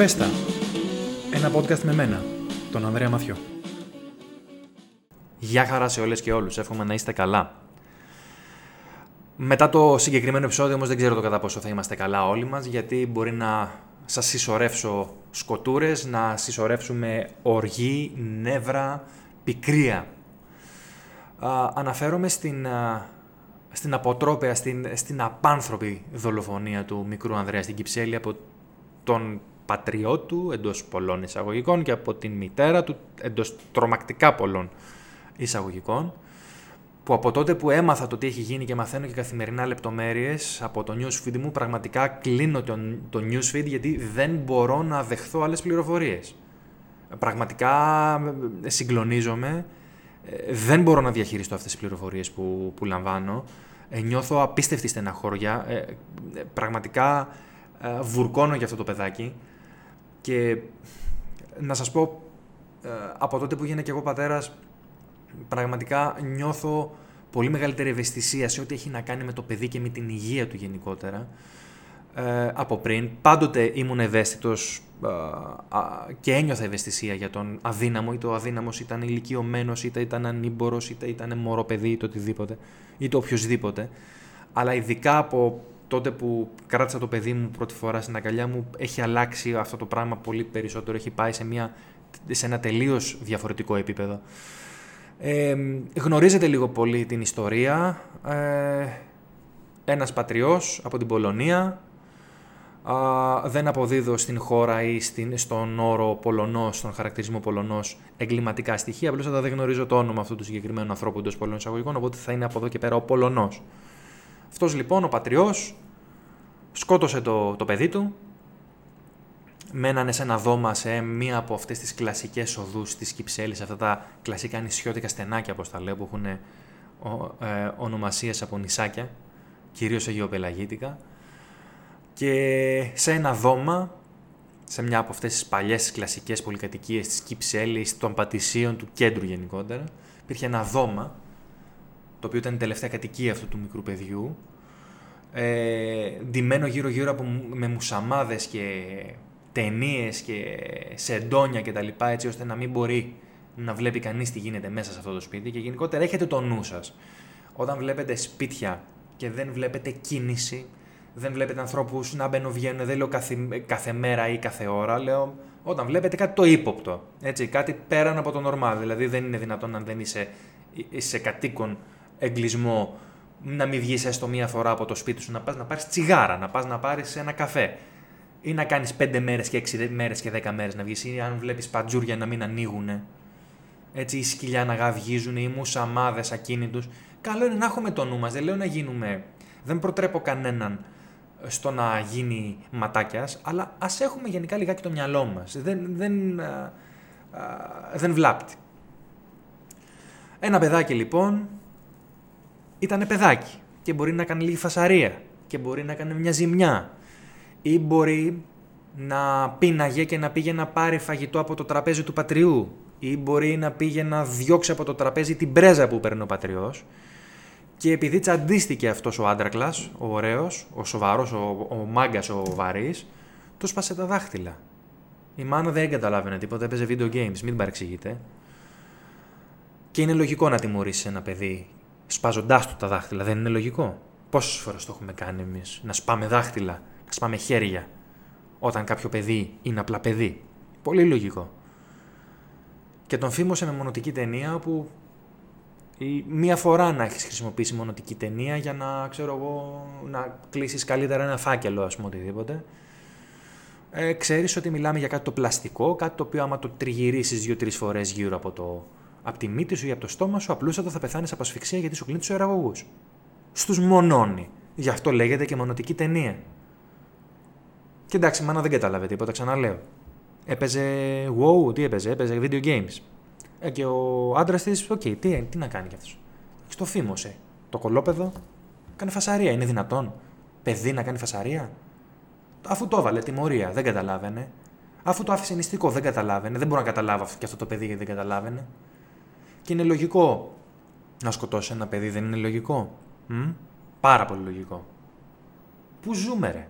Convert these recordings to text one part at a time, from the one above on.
Πέστα. Ένα podcast με μένα, τον Ανδρέα Μαθιό. Γεια χαρά σε όλες και όλους. Εύχομαι να είστε καλά. Μετά το συγκεκριμένο επεισόδιο όμως δεν ξέρω το κατά πόσο θα είμαστε καλά όλοι μας, γιατί μπορεί να σας συσσωρεύσω σκοτούρες, να συσσωρεύσουμε οργή, νεύρα, πικρία. Α, αναφέρομαι στην, α, στην αποτρόπαια, στην, στην απάνθρωπη δολοφονία του μικρού Ανδρέα στην Κυψέλη από τον πατριό του εντός πολλών εισαγωγικών και από την μητέρα του εντός τρομακτικά πολλών εισαγωγικών που από τότε που έμαθα το τι έχει γίνει και μαθαίνω και καθημερινά λεπτομέρειες από το newsfeed μου πραγματικά κλείνω το, το newsfeed γιατί δεν μπορώ να δεχθώ άλλες πληροφορίες. Πραγματικά ε, συγκλονίζομαι, ε, δεν μπορώ να διαχειριστώ αυτές τις πληροφορίες που, που λαμβάνω. Ε, νιώθω απίστευτη στεναχώρια, πραγματικά βουρκώνω για αυτό το παιδάκι και να σας πω από τότε που γίνε και εγώ πατέρας πραγματικά νιώθω πολύ μεγαλύτερη ευαισθησία σε ό,τι έχει να κάνει με το παιδί και με την υγεία του γενικότερα ε, από πριν. Πάντοτε ήμουν ευαίσθητος ε, και ένιωθα ευαισθησία για τον αδύναμο, είτε ο αδύναμος ήταν ηλικιωμένος, είτε ήταν ανήμπορος, είτε ήταν μωρό παιδί, είτε οτιδήποτε, είτε οποιοδήποτε. Αλλά ειδικά από τότε που κράτησα το παιδί μου πρώτη φορά στην αγκαλιά μου, έχει αλλάξει αυτό το πράγμα πολύ περισσότερο. Έχει πάει σε, μια, σε ένα τελείως διαφορετικό επίπεδο. Ε, γνωρίζετε λίγο πολύ την ιστορία. Ε, ένας πατριός από την Πολωνία. δεν αποδίδω στην χώρα ή στην, στον όρο Πολωνός, στον χαρακτηρισμό Πολωνός, εγκληματικά στοιχεία. Απλώς δεν γνωρίζω το όνομα αυτού του συγκεκριμένου ανθρώπου εντός πολλών εισαγωγικών, οπότε θα είναι από εδώ και πέρα ο Πολωνός. Αυτός λοιπόν ο πατριός σκότωσε το, το παιδί του, μένανε σε ένα δώμα σε μία από αυτές τις κλασικές οδούς της Κυψέλης, αυτά τα κλασικά νησιώτικα στενάκια, όπως τα λέω, που έχουν ε, ονομασίες από νησάκια, κυρίως αγιοπελαγίτικα. Και σε ένα δώμα, σε μια από αυτές τις παλιές κλασικές πολυκατοικίες της Κυψέλης, των Πατησίων, του κέντρου γενικότερα, υπήρχε ένα δώμα, το οποίο ήταν η τελευταία κατοικία αυτού του μικρού παιδιού, ε, ντυμένο γύρω-γύρω από, με μουσαμάδες και ταινίες και σεντόνια κτλ. έτσι ώστε να μην μπορεί να βλέπει κανείς τι γίνεται μέσα σε αυτό το σπίτι και γενικότερα έχετε το νου σας. Όταν βλέπετε σπίτια και δεν βλέπετε κίνηση, δεν βλέπετε ανθρώπους να μπαίνουν βγαίνουν, δεν λέω κάθε, κάθε μέρα ή κάθε ώρα, λέω όταν βλέπετε κάτι το ύποπτο. Έτσι, κάτι πέραν από το normal. Δηλαδή δεν είναι δυνατόν αν δεν είσαι, σε κατοίκον εγκλισμό να μην βγεις έστω μία φορά από το σπίτι σου, να πας να πάρεις τσιγάρα, να πας να πάρεις ένα καφέ ή να κάνεις 5 μέρες και 6 μέρες και 10 μέρες να βγεις, ή αν βλέπεις πατζούρια να μην ανοίγουν. Έτσι, οι σκυλιά να γαυγίζουν, οι μουσαμάδες ακίνητους. Καλό είναι να έχουμε το νου μας. Δεν λέω να γίνουμε. Δεν προτρέπω κανέναν στο να γίνει ματάκιας, αλλά ας έχουμε γενικά λιγάκι το μυαλό μας. Δεν, δεν, α, α, δεν βλάπτει. Ένα παιδάκι λοιπόν ήταν παιδάκι και μπορεί να κάνει λίγη φασαρία και μπορεί να κάνει μια ζημιά ή μπορεί να πίναγε και να πήγε να πάρει φαγητό από το τραπέζι του πατριού ή μπορεί να πήγε να διώξει από το τραπέζι την πρέζα που παίρνει ο πατριός και επειδή τσαντίστηκε αυτός ο άντρακλας, ο ωραίος, ο σοβαρός, ο, ο μάγκας, ο βαρύς, του σπάσε τα δάχτυλα. Η μάνα δεν καταλάβαινε τίποτα, έπαιζε video games, μην παρεξηγείτε. Και είναι λογικό να τιμωρήσεις ένα παιδί σπάζοντάς του τα δάχτυλα, δεν είναι λογικό; Πόσες φορές το έχουμε κάνει εμείς, να σπάμε δάχτυλα σπάμε χέρια όταν κάποιο παιδί είναι απλά παιδί; Πολύ λογικό. Και τον φήμωσε με μονοτική ταινία που μία φορά να έχεις χρησιμοποιήσει μονοτική ταινία για να, ξέρω εγώ, να κλείσεις καλύτερα ένα φάκελο, ας πούμε, οτιδήποτε. Ε, ξέρεις ότι μιλάμε για κάτι το πλαστικό, κάτι το οποίο άμα το τριγυρίσεις δύο-τρεις φορές γύρω από, το, από τη μύτη σου ή από το στόμα σου, απλούστατα θα πεθάνεις από ασφυξία γιατί σου κλείνει τους αεραγωγούς. Στους μονώνει. Γι' αυτό λέγεται και μονοτική ταινία. Και εντάξει, μάνα δεν κατάλαβε τίποτα, ξαναλέω. Έπαιζε WoW, τι έπαιζε, έπαιζε video games. Ε, και ο άντρας της, οκ, okay, τι, τι να κάνει κι αυτός. Το φίμωσε. Το κωλόπαιδο κάνει φασαρία. Είναι δυνατόν. Παιδί να κάνει φασαρία. Αφού το έβαλε τιμωρία, δεν καταλάβαινε. Αφού το άφησε νηστικό, δεν καταλάβαινε. Δεν μπορώ να καταλάβω και αυτό το παιδί γιατί δεν καταλάβαινε. Και είναι λογικό να σκοτώσει ένα παιδί, δεν είναι λογικό; Μ; Πάρα πολύ λογικό. Πού ζούμε, ρε;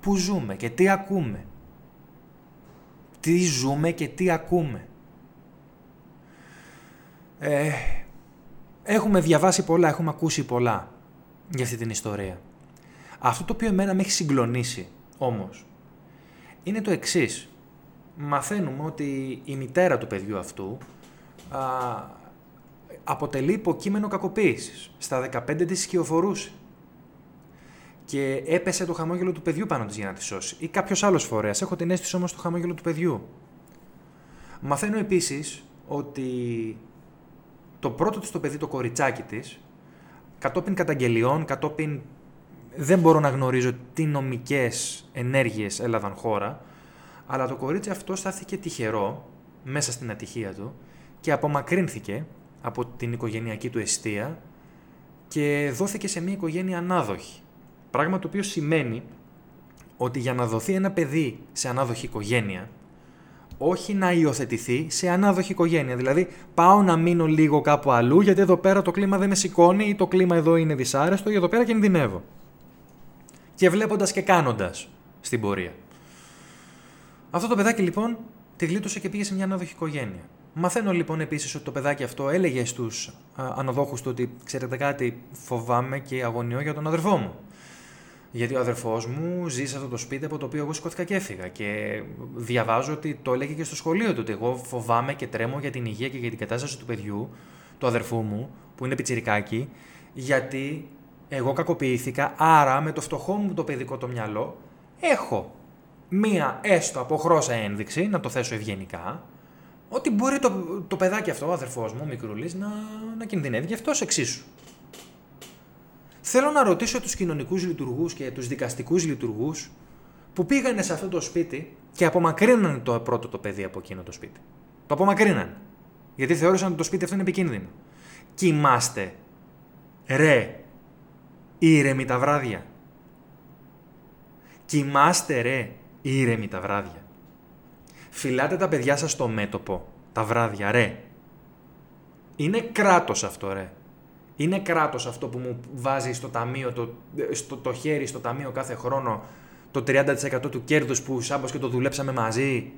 Πού ζούμε και τι ακούμε; τι ζούμε και τι ακούμε; Ε, έχουμε διαβάσει πολλά, έχουμε ακούσει πολλά για αυτή την ιστορία. Αυτό το οποίο εμένα με έχει συγκλονίσει όμως είναι το εξής. Μαθαίνουμε ότι η μητέρα του παιδιού αυτού α, αποτελεί υποκείμενο κακοποίησης. Στα 15 της σκιοφορούσε. Και έπεσε το χαμόγελο του παιδιού πάνω της για να τη σώσει. Ή κάποιος άλλος φορέας. Έχω την αίσθηση όμως το χαμόγελο του παιδιού. Μαθαίνω επίσης ότι το πρώτο της το παιδί, το κοριτσάκι της, κατόπιν καταγγελιών, κατόπιν δεν μπορώ να γνωρίζω τι νομικές ενέργειες έλαβαν χώρα, αλλά το κορίτσι αυτό στάθηκε τυχερό μέσα στην ατυχία του και απομακρύνθηκε από την οικογενειακή του αιστεία και δόθηκε σε μια οικογένεια ανάδοχη. Πράγμα το οποίο σημαίνει ότι για να δοθεί ένα παιδί σε ανάδοχη οικογένεια, όχι να υιοθετηθεί σε ανάδοχη οικογένεια. Δηλαδή, πάω να μείνω λίγο κάπου αλλού, γιατί εδώ πέρα το κλίμα δεν με σηκώνει ή το κλίμα εδώ είναι δυσάρεστο ή εδώ πέρα κινδυνεύω. Και βλέποντας και κάνοντας στην πορεία. Αυτό το παιδάκι λοιπόν τη γλίτωσε και πήγε σε μια ανάδοχη οικογένεια. Μαθαίνω λοιπόν επίσης ότι το παιδάκι αυτό έλεγε στους αναδόχους του ότι ξέρετε κάτι, φοβάμαι και αγωνιώ για τον αδερφό μου. Γιατί ο αδερφός μου ζει σε αυτό το σπίτι από το οποίο εγώ σηκώθηκα και έφυγα. Και διαβάζω ότι το έλεγε και στο σχολείο του ότι εγώ φοβάμαι και τρέμω για την υγεία και για την κατάσταση του παιδιού, του αδερφού μου, που είναι πιτσιρικάκι, γιατί εγώ κακοποιήθηκα. Άρα με το φτωχό μου το παιδικό το μυαλό έχω μία έστω από χρώσα ένδειξη, να το θέσω ευγενικά, ότι μπορεί το, το παιδάκι αυτό, ο αδερφός μου, ο μικρούλης, να, να κινδυνεύει γι' αυτός εξίσου. Θέλω να ρωτήσω τους κοινωνικούς λειτουργούς και τους δικαστικούς λειτουργούς που πήγανε σε αυτό το σπίτι και απομακρύνανε το πρώτο το παιδί από εκείνο το σπίτι. Το απομακρύνανε. Γιατί θεώρησαν ότι το σπίτι αυτό είναι επικίνδυνο. Κοιμάστε. Ρε. Ήρεμοι τα βράδια. Κοιμάστε ρε. Ήρεμοι τα βράδια. Φυλάτε τα παιδιά σας στο μέτωπο. Τα βράδια ρε. Είναι κράτος αυτό ρε. Είναι κράτος αυτό που μου βάζει στο, ταμείο, το, στο, το χέρι στο ταμείο κάθε χρόνο το 30% του κέρδους που σάμπος και το δουλέψαμε μαζί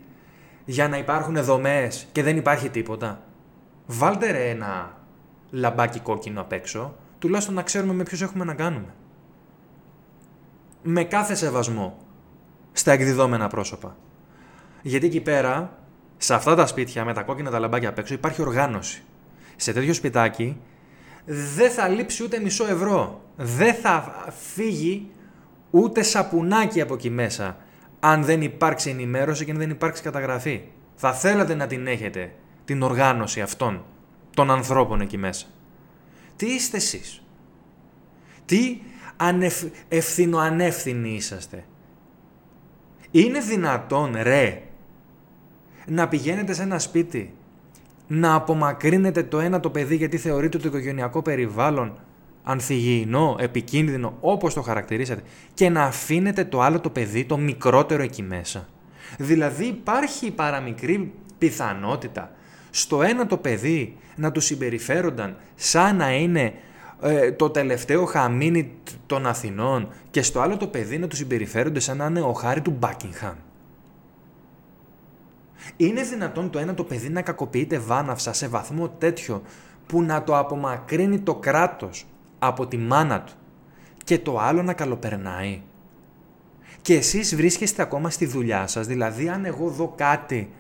για να υπάρχουν δομές και δεν υπάρχει τίποτα. Βάλτε ρε ένα λαμπάκι κόκκινο απ' έξω, τουλάχιστον να ξέρουμε με ποιους έχουμε να κάνουμε. Με κάθε σεβασμό στα εκδιδόμενα πρόσωπα. Γιατί εκεί πέρα, σε αυτά τα σπίτια με τα κόκκινα τα λαμπάκια απ' έξω, υπάρχει οργάνωση. Σε τέτοιο σπιτάκι δεν θα λείψει ούτε μισό ευρώ. Δεν θα φύγει ούτε σαπουνάκι από εκεί μέσα αν δεν υπάρξει ενημέρωση και αν δεν υπάρξει καταγραφή. Θα θέλατε να την έχετε, την οργάνωση αυτών των ανθρώπων εκεί μέσα. Τι είστε εσείς; Τι ανευ... ευθυνοανεύθυνοι είσαστε; Είναι δυνατόν, ρε, να πηγαίνετε σε ένα σπίτι να απομακρύνετε το ένα το παιδί γιατί θεωρείτε το οικογενειακό περιβάλλον ανθυγιεινό, επικίνδυνο, όπως το χαρακτηρίσατε και να αφήνετε το άλλο το παιδί, το μικρότερο εκεί μέσα. Δηλαδή υπάρχει παραμικρή πιθανότητα στο ένα το παιδί να του συμπεριφέρονταν σαν να είναι ε, το τελευταίο χαμίνι των Αθηνών και στο άλλο το παιδί να του συμπεριφέρονται σαν να είναι ο χάρη του Μπάκιγχαμ. Είναι δυνατόν το ένα το παιδί να κακοποιείται βάναυσα σε βαθμό τέτοιο που να το απομακρύνει το κράτος από τη μάνα του και το άλλο να καλοπερνάει. Και εσείς βρίσκεστε ακόμα στη δουλειά σας, δηλαδή αν εγώ δω κάτι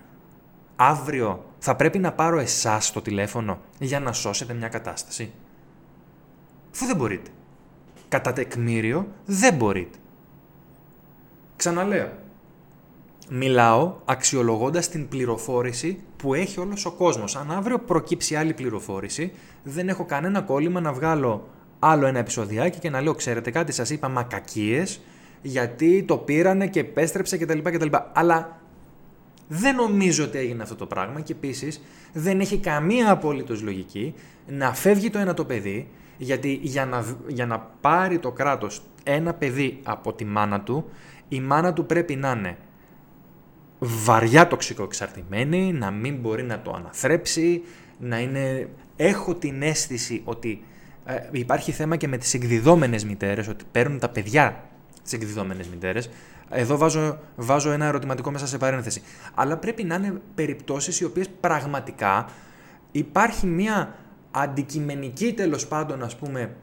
αύριο θα πρέπει να πάρω εσάς το τηλέφωνο για να σώσετε μια κατάσταση; Φου δεν μπορείτε. Κατά τεκμήριο δεν μπορείτε. Ξαναλέω, μιλάω αξιολογώντας την πληροφόρηση που έχει όλος ο κόσμος. Αν αύριο προκύψει άλλη πληροφόρηση, δεν έχω κανένα κόλλημα να βγάλω άλλο ένα επεισοδιάκι και να λέω, ξέρετε κάτι, σας είπα μακακίες, γιατί το πήρανε και επέστρεψε κτλ. κτλ. Αλλά δεν νομίζω ότι έγινε αυτό το πράγμα και επίσης δεν έχει καμία απολύτω λογική να φεύγει το ένα το παιδί, γιατί για να, για να πάρει το κράτος ένα παιδί από τη μάνα του, η μάνα του πρέπει να είναι βαριά τοξικοεξαρτημένη, να μην μπορεί να το αναθρέψει, να είναι... Έχω την αίσθηση ότι ε, υπάρχει θέμα και με τις εκδιδόμενες μητέρες, ότι παίρνουν τα παιδιά τις εκδιδόμενες μητέρες, Εδώ βάζω, βάζω ένα ερωτηματικό μέσα σε παρένθεση. Αλλά πρέπει να είναι περιπτώσεις οι οποίες πραγματικά υπάρχει μια αντικειμενική τέλος πάντων ας πούμε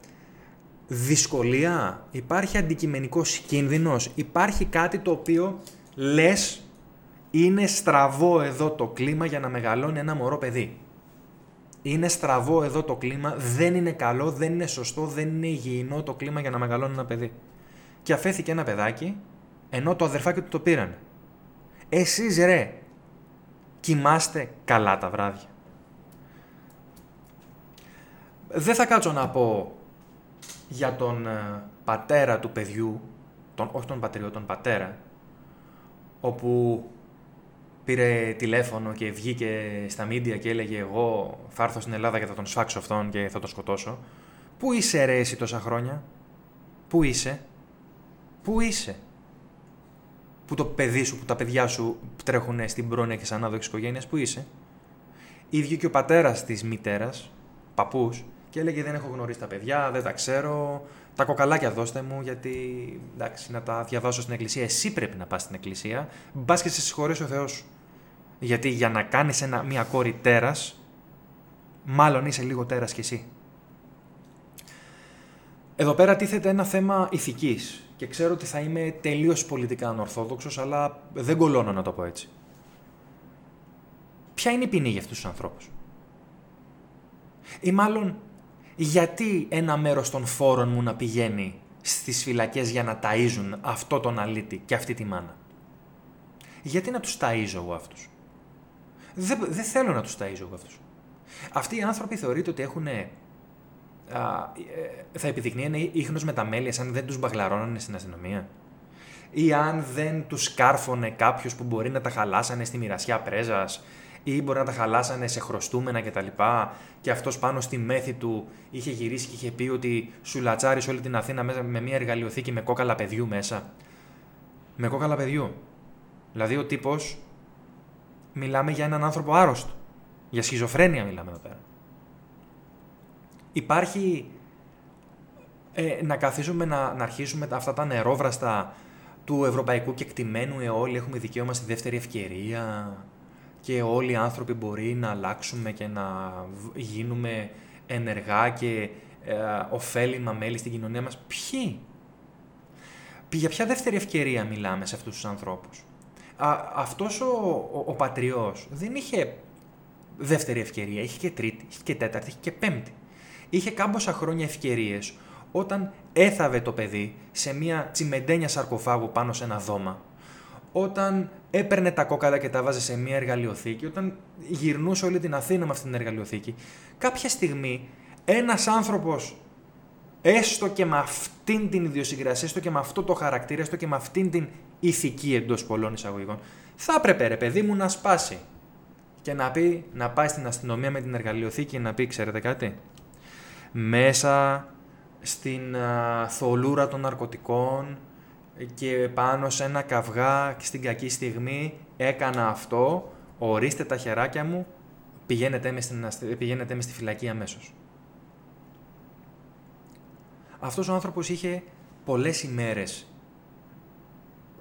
δυσκολία, υπάρχει αντικειμενικός κίνδυνος, υπάρχει κάτι το οποίο λες είναι στραβό εδώ το κλίμα για να μεγαλώνει ένα μωρό παιδί. Είναι στραβό εδώ το κλίμα, δεν είναι καλό, δεν είναι σωστό, δεν είναι υγιεινό το κλίμα για να μεγαλώνει ένα παιδί. Και αφέθηκε ένα παιδάκι, ενώ το αδερφάκι του το πήραν. Εσείς ρε, κοιμάστε καλά τα βράδια. Δεν θα κάτσω να πω για τον ε, πατέρα του παιδιού, τον, όχι τον πατριό, τον πατέρα, όπου πήρε τηλέφωνο και βγήκε στα μίντια και έλεγε εγώ θα έρθω στην Ελλάδα και θα τον σφάξω αυτόν και θα τον σκοτώσω. Πού είσαι ρε εσύ τόσα χρόνια, πού είσαι, πού είσαι; Που το παιδί σου, που τα παιδιά σου τρέχουν στην πρόνοια και σαν άδοχης οικογένειας, πού είσαι; Ίδιο και ο πατέρας της μητέρας, παππούς, και έλεγε δεν έχω γνωρίσει τα παιδιά, δεν τα ξέρω, τα κοκαλάκια δώστε μου γιατί εντάξει, να τα διαβάσω στην εκκλησία. Εσύ πρέπει να πας στην εκκλησία, μπας και σε συγχωρέσει ο Θεός Γιατί για να κάνεις μια κόρη τέρας, μάλλον είσαι λίγο τέρας κι εσύ. Εδώ πέρα τίθεται ένα θέμα ηθικής και ξέρω ότι θα είμαι τελείως πολιτικά ανορθόδοξος, αλλά δεν κολώνω να το πω έτσι. Ποια είναι η ποινή για αυτούς τους ανθρώπους; Ή μάλλον γιατί ένα μέρος των φόρων μου να πηγαίνει στις φυλακές για να ταΐζουν αυτό τον αλήτη και αυτή τη μάνα; Γιατί να τους ταΐζω εγώ αυτούς; Δεν, δεν θέλω να τους ταΐζω εγώ αυτούς. Αυτοί οι άνθρωποι θεωρείται ότι έχουν... Α, ε, θα επιδεικνύει ίχνος μεταμέλειας αν δεν τους μπαγλαρώνανε στην αστυνομία. Ή αν δεν τους κάρφωνε κάποιος που μπορεί να τα χαλάσανε στη μοιρασιά πρέζας ή μπορεί να τα χαλάσανε σε χρωστούμενα κτλ. Και, και αυτός πάνω στη μέθη του είχε γυρίσει και είχε πει ότι σου λατσάρεις όλη την Αθήνα μέσα με μια εργαλειοθήκη με κόκαλα παιδιού μέσα. Με κόκαλα παιδιού. Δηλαδή ο τύπος. Μιλάμε για έναν άνθρωπο άρρωστο. Για σχιζοφρένεια μιλάμε εδώ πέρα. Υπάρχει ε, να καθίσουμε να, να αρχίσουμε αυτά τα νερόβραστα του ευρωπαϊκού κεκτημένου ε, όλοι έχουμε δικαίωμα στη δεύτερη ευκαιρία και όλοι οι άνθρωποι μπορεί να αλλάξουμε και να γίνουμε ενεργά και ε, ωφέλιμα μέλη στην κοινωνία μας. Ποιοι; Για ποια δεύτερη ευκαιρία μιλάμε σε αυτούς τους ανθρώπους; Α, αυτός ο, ο, ο πατριός δεν είχε δεύτερη ευκαιρία, είχε και τρίτη, είχε και τέταρτη, είχε και πέμπτη. Είχε κάμποσα χρόνια ευκαιρίες όταν έθαβε το παιδί σε μια τσιμεντένια σαρκοφάγου πάνω σε ένα δώμα όταν έπαιρνε τα κόκαλα και τα βάζε σε μια εργαλειοθήκη, όταν γυρνούσε όλη την Αθήνα με αυτήν την εργαλειοθήκη, κάποια στιγμή ένας άνθρωπος, έστω και με αυτήν την ιδιοσυγκρασία, έστω και με αυτό το χαρακτήρα, έστω και με αυτήν την ηθική εντός πολλών εισαγωγικών, θα έπρεπε ρε παιδί μου να σπάσει και να πει, να πάει στην αστυνομία με την εργαλειοθήκη και να πει, ξέρετε κάτι, μέσα στην α, θολούρα των ναρκωτικών, και πάνω σε ένα καυγά και στην κακή στιγμή έκανα αυτό, ορίστε τα χεράκια μου, πηγαίνετε με, στην, πηγαίνετε με στη φυλακή αμέσως. Αυτός ο άνθρωπος είχε πολλές ημέρες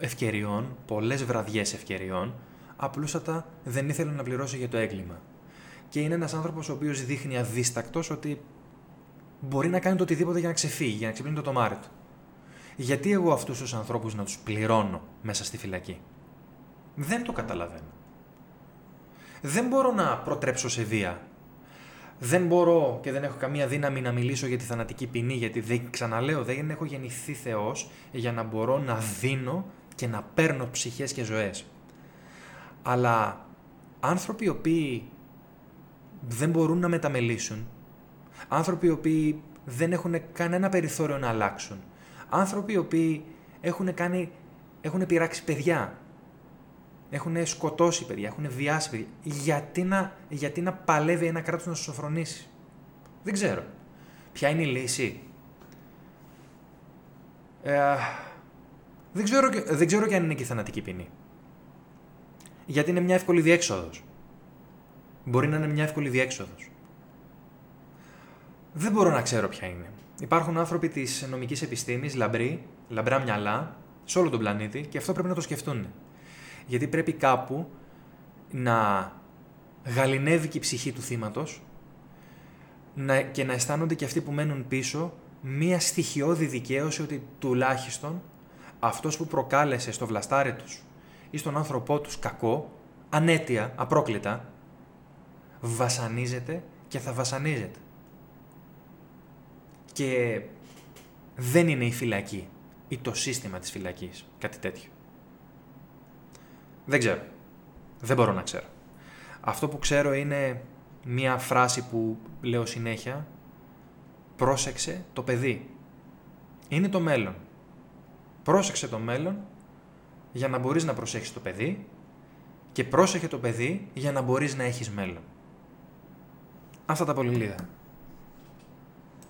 ευκαιριών, πολλές βραδιές ευκαιριών, απλούστατα δεν ήθελε να πληρώσει για το έγκλημα. Και είναι ένας άνθρωπος ο οποίος δείχνει αδίστακτος ότι μπορεί να κάνει το οτιδήποτε για να ξεφύγει, για να ξεπλύνει το τομάρι του γιατί εγώ αυτούς τους ανθρώπους να τους πληρώνω μέσα στη φυλακή; Δεν το καταλαβαίνω. Δεν μπορώ να προτρέψω σε βία. Δεν μπορώ και δεν έχω καμία δύναμη να μιλήσω για τη θανατική ποινή, γιατί δεν, ξαναλέω, δεν έχω γεννηθεί Θεός για να μπορώ να δίνω και να παίρνω ψυχές και ζωές. Αλλά άνθρωποι οι οποίοι δεν μπορούν να μεταμελήσουν, άνθρωποι οι οποίοι δεν έχουν κανένα περιθώριο να αλλάξουν, άνθρωποι οι οποίοι έχουν, κάνει, έχουν πειράξει παιδιά, έχουν σκοτώσει παιδιά, έχουν βιάσει παιδιά. Γιατί να, γιατί να παλεύει ένα κράτος να σου σοφρονήσει; Δεν ξέρω. Ποια είναι η λύση; Ε, δεν, ξέρω, δεν ξέρω και αν είναι και η θανατική ποινή. Γιατί είναι μια εύκολη διέξοδος. Μπορεί να είναι μια εύκολη διέξοδος. Δεν μπορώ να ξέρω ποια είναι. Υπάρχουν άνθρωποι της νομικής επιστήμης, λαμπροί, λαμπρά μυαλά, σε όλο τον πλανήτη και αυτό πρέπει να το σκεφτούν. Γιατί πρέπει κάπου να γαλινεύει και η ψυχή του θύματος να, και να αισθάνονται και αυτοί που μένουν πίσω μία στοιχειώδη δικαίωση ότι τουλάχιστον αυτός που προκάλεσε στο βλαστάρι τους ή στον άνθρωπό τους κακό, ανέτεια, απρόκλητα, βασανίζεται και θα βασανίζεται. Και δεν είναι η φυλακή ή το σύστημα της φυλακής, κάτι τέτοιο. Δεν ξέρω. Δεν μπορώ να ξέρω. Αυτό που ξέρω είναι μία φράση που λέω συνέχεια. Πρόσεξε το παιδί. Είναι το μέλλον. Πρόσεξε το μέλλον για να μπορείς να προσέξεις το παιδί και πρόσεχε το παιδί για να μπορείς να έχεις μέλλον. Αυτά τα πολύ λίγα.